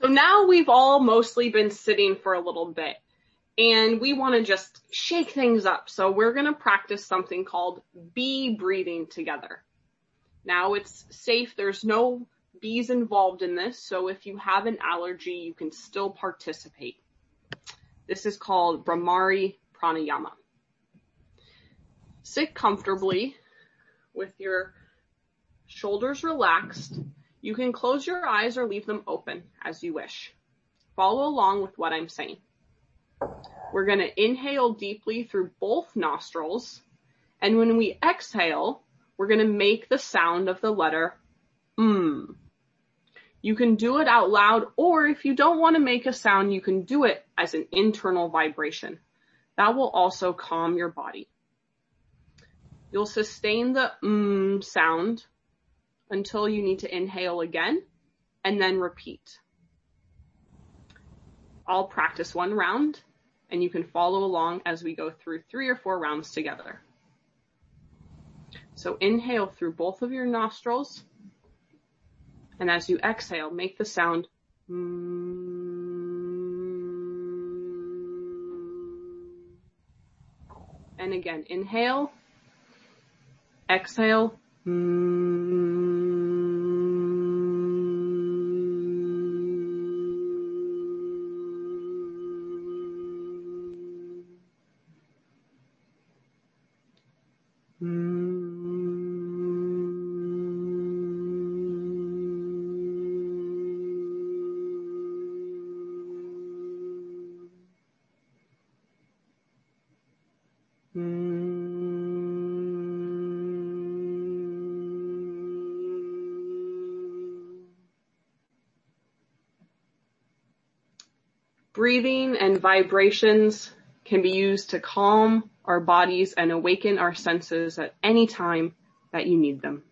So now we've all mostly been sitting for a little bit and we want to just shake things up. So we're going to practice something called bee breathing together. Now it's safe. There's no bees involved in this. So if you have an allergy, you can still participate. This is called Bhramari Pranayama. Sit comfortably with your shoulders relaxed. You can close your eyes or leave them open as you wish. Follow along with what I'm saying. We're going to inhale deeply through both nostrils. And when we exhale, we're going to make the sound of the letter mm. You can do it out loud, or if you don't want to make a sound, you can do it as an internal vibration. That will also calm your body. You'll sustain the mm sound until you need to inhale again and then repeat. I'll practice one round and you can follow along as we go through three or four rounds together. So inhale through both of your nostrils and as you exhale, make the sound and again, inhale, exhale, Breathing and vibrations can be used to calm our bodies and awaken our senses at any time that you need them.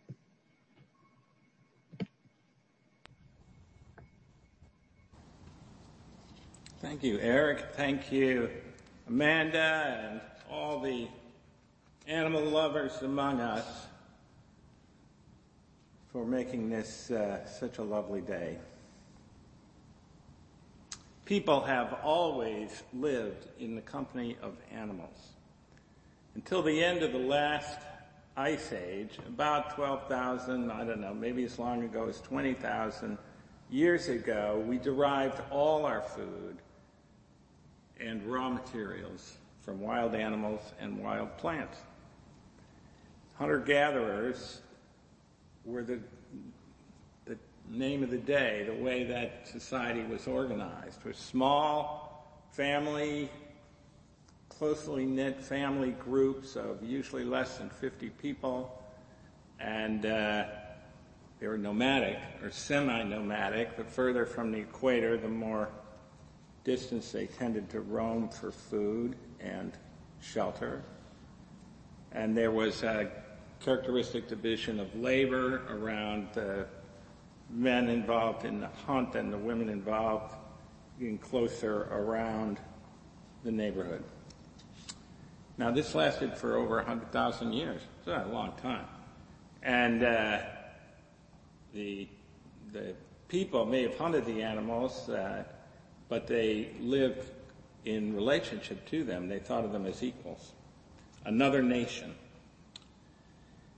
Thank you, Eric. Thank you, Amanda, and all the animal lovers among us for making this uh, such a lovely day. People have always lived in the company of animals. Until the end of the last ice age, about 12,000, I don't know, maybe as long ago as 20,000 years ago, we derived all our food and raw materials from wild animals and wild plants. Hunter-gatherers were the name of the day, the way that society was organized, was small, family, closely knit family groups of usually less than 50 people, and uh, they were nomadic or semi-nomadic. The further from the equator, the more distance they tended to roam for food and shelter. And there was a characteristic division of labor around the men involved in the hunt and the women involved getting closer around the neighborhood. Now this lasted for over 100,000 years. It's a long time. And uh, the, the people may have hunted the animals, uh, but they lived in relationship to them. They thought of them as equals. Another nation.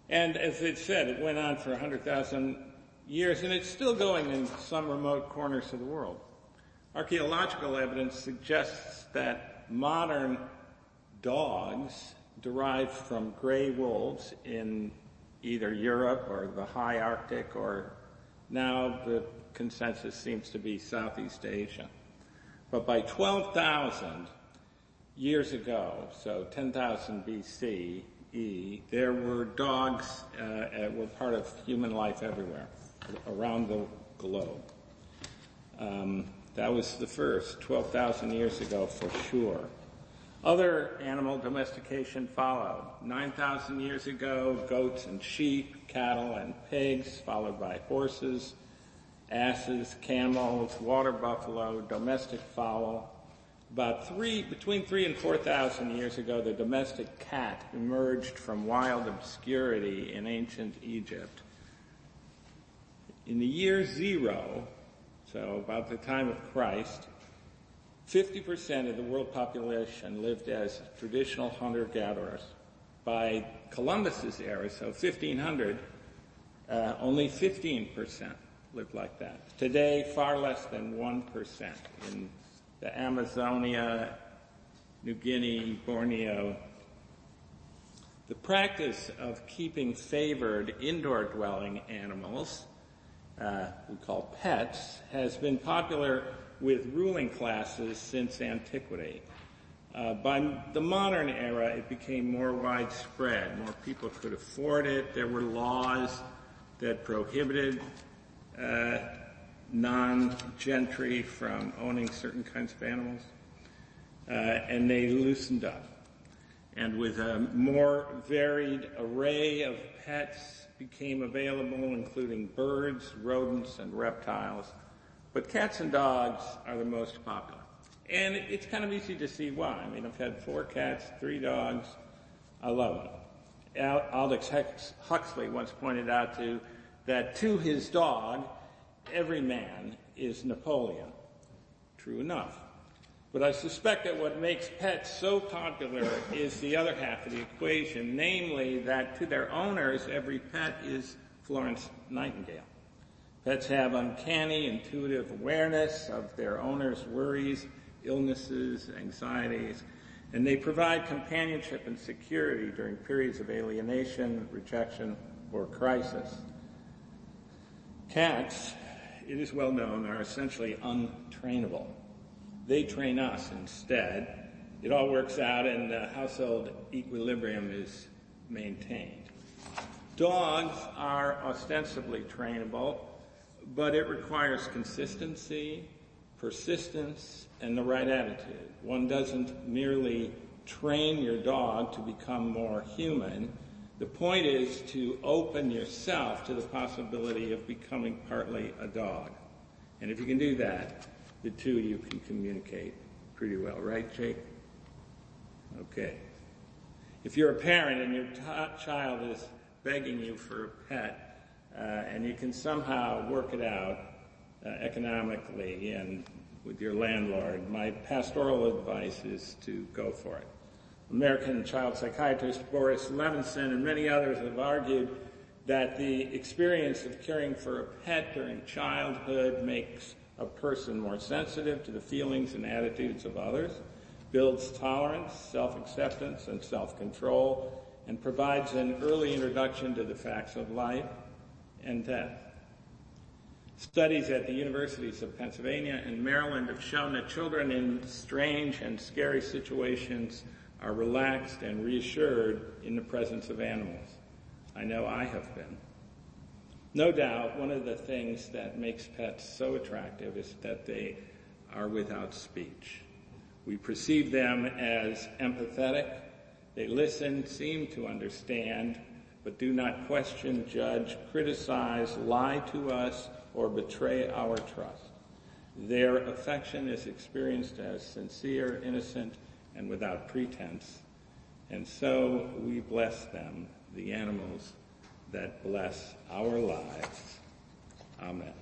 And as it said, it went on for 100,000 years, and it's still going in some remote corners of the world. Archaeological evidence suggests that modern dogs derived from gray wolves in either Europe or the high Arctic or now the consensus seems to be Southeast Asia. But by 12,000 years ago, so 10,000 BCE, there were dogs uh, were part of human life everywhere around the globe. Um, that was the first, 12,000 years ago for sure. Other animal domestication followed. 9,000 years ago, goats and sheep, cattle and pigs, followed by horses, asses, camels, water buffalo, domestic fowl. About three, between three and 4,000 years ago, the domestic cat emerged from wild obscurity in ancient Egypt in the year zero, so about the time of Christ, 50% of the world population lived as traditional hunter-gatherers. By Columbus's era, so 1500, uh, only 15% lived like that. Today, far less than 1% in the Amazonia, New Guinea, Borneo. The practice of keeping favored indoor dwelling animals, uh, we call pets, has been popular with ruling classes since antiquity. Uh, by the modern era, it became more widespread. More people could afford it. There were laws that prohibited uh, non-gentry from owning certain kinds of animals, uh, and they loosened up. And with a more varied array of pets became available, including birds, rodents, and reptiles. But cats and dogs are the most popular. And it's kind of easy to see why. I mean, I've had four cats, three dogs. I love them. Aldous Huxley once pointed out to that to his dog, every man is Napoleon. True enough. But I suspect that what makes pets so popular is the other half of the equation, namely that to their owners, every pet is Florence Nightingale. Pets have uncanny, intuitive awareness of their owner's worries, illnesses, anxieties, and they provide companionship and security during periods of alienation, rejection, or crisis. Cats, it is well known, are essentially untrainable. They train us instead. It all works out and the household equilibrium is maintained. Dogs are ostensibly trainable, but it requires consistency, persistence, and the right attitude. One doesn't merely train your dog to become more human. The point is to open yourself to the possibility of becoming partly a dog. And if you can do that, the two of you can communicate pretty well, right, Jake? Okay. If you're a parent and your t- child is begging you for a pet, uh, and you can somehow work it out uh, economically and with your landlord, my pastoral advice is to go for it. American child psychiatrist Boris Levinson and many others have argued that the experience of caring for a pet during childhood makes a person more sensitive to the feelings and attitudes of others, builds tolerance, self-acceptance, and self-control, and provides an early introduction to the facts of life and death. Studies at the universities of Pennsylvania and Maryland have shown that children in strange and scary situations are relaxed and reassured in the presence of animals. I know I have been. No doubt, one of the things that makes pets so attractive is that they are without speech. We perceive them as empathetic. They listen, seem to understand, but do not question, judge, criticize, lie to us, or betray our trust. Their affection is experienced as sincere, innocent, and without pretense. And so we bless them, the animals that bless our lives. Amen.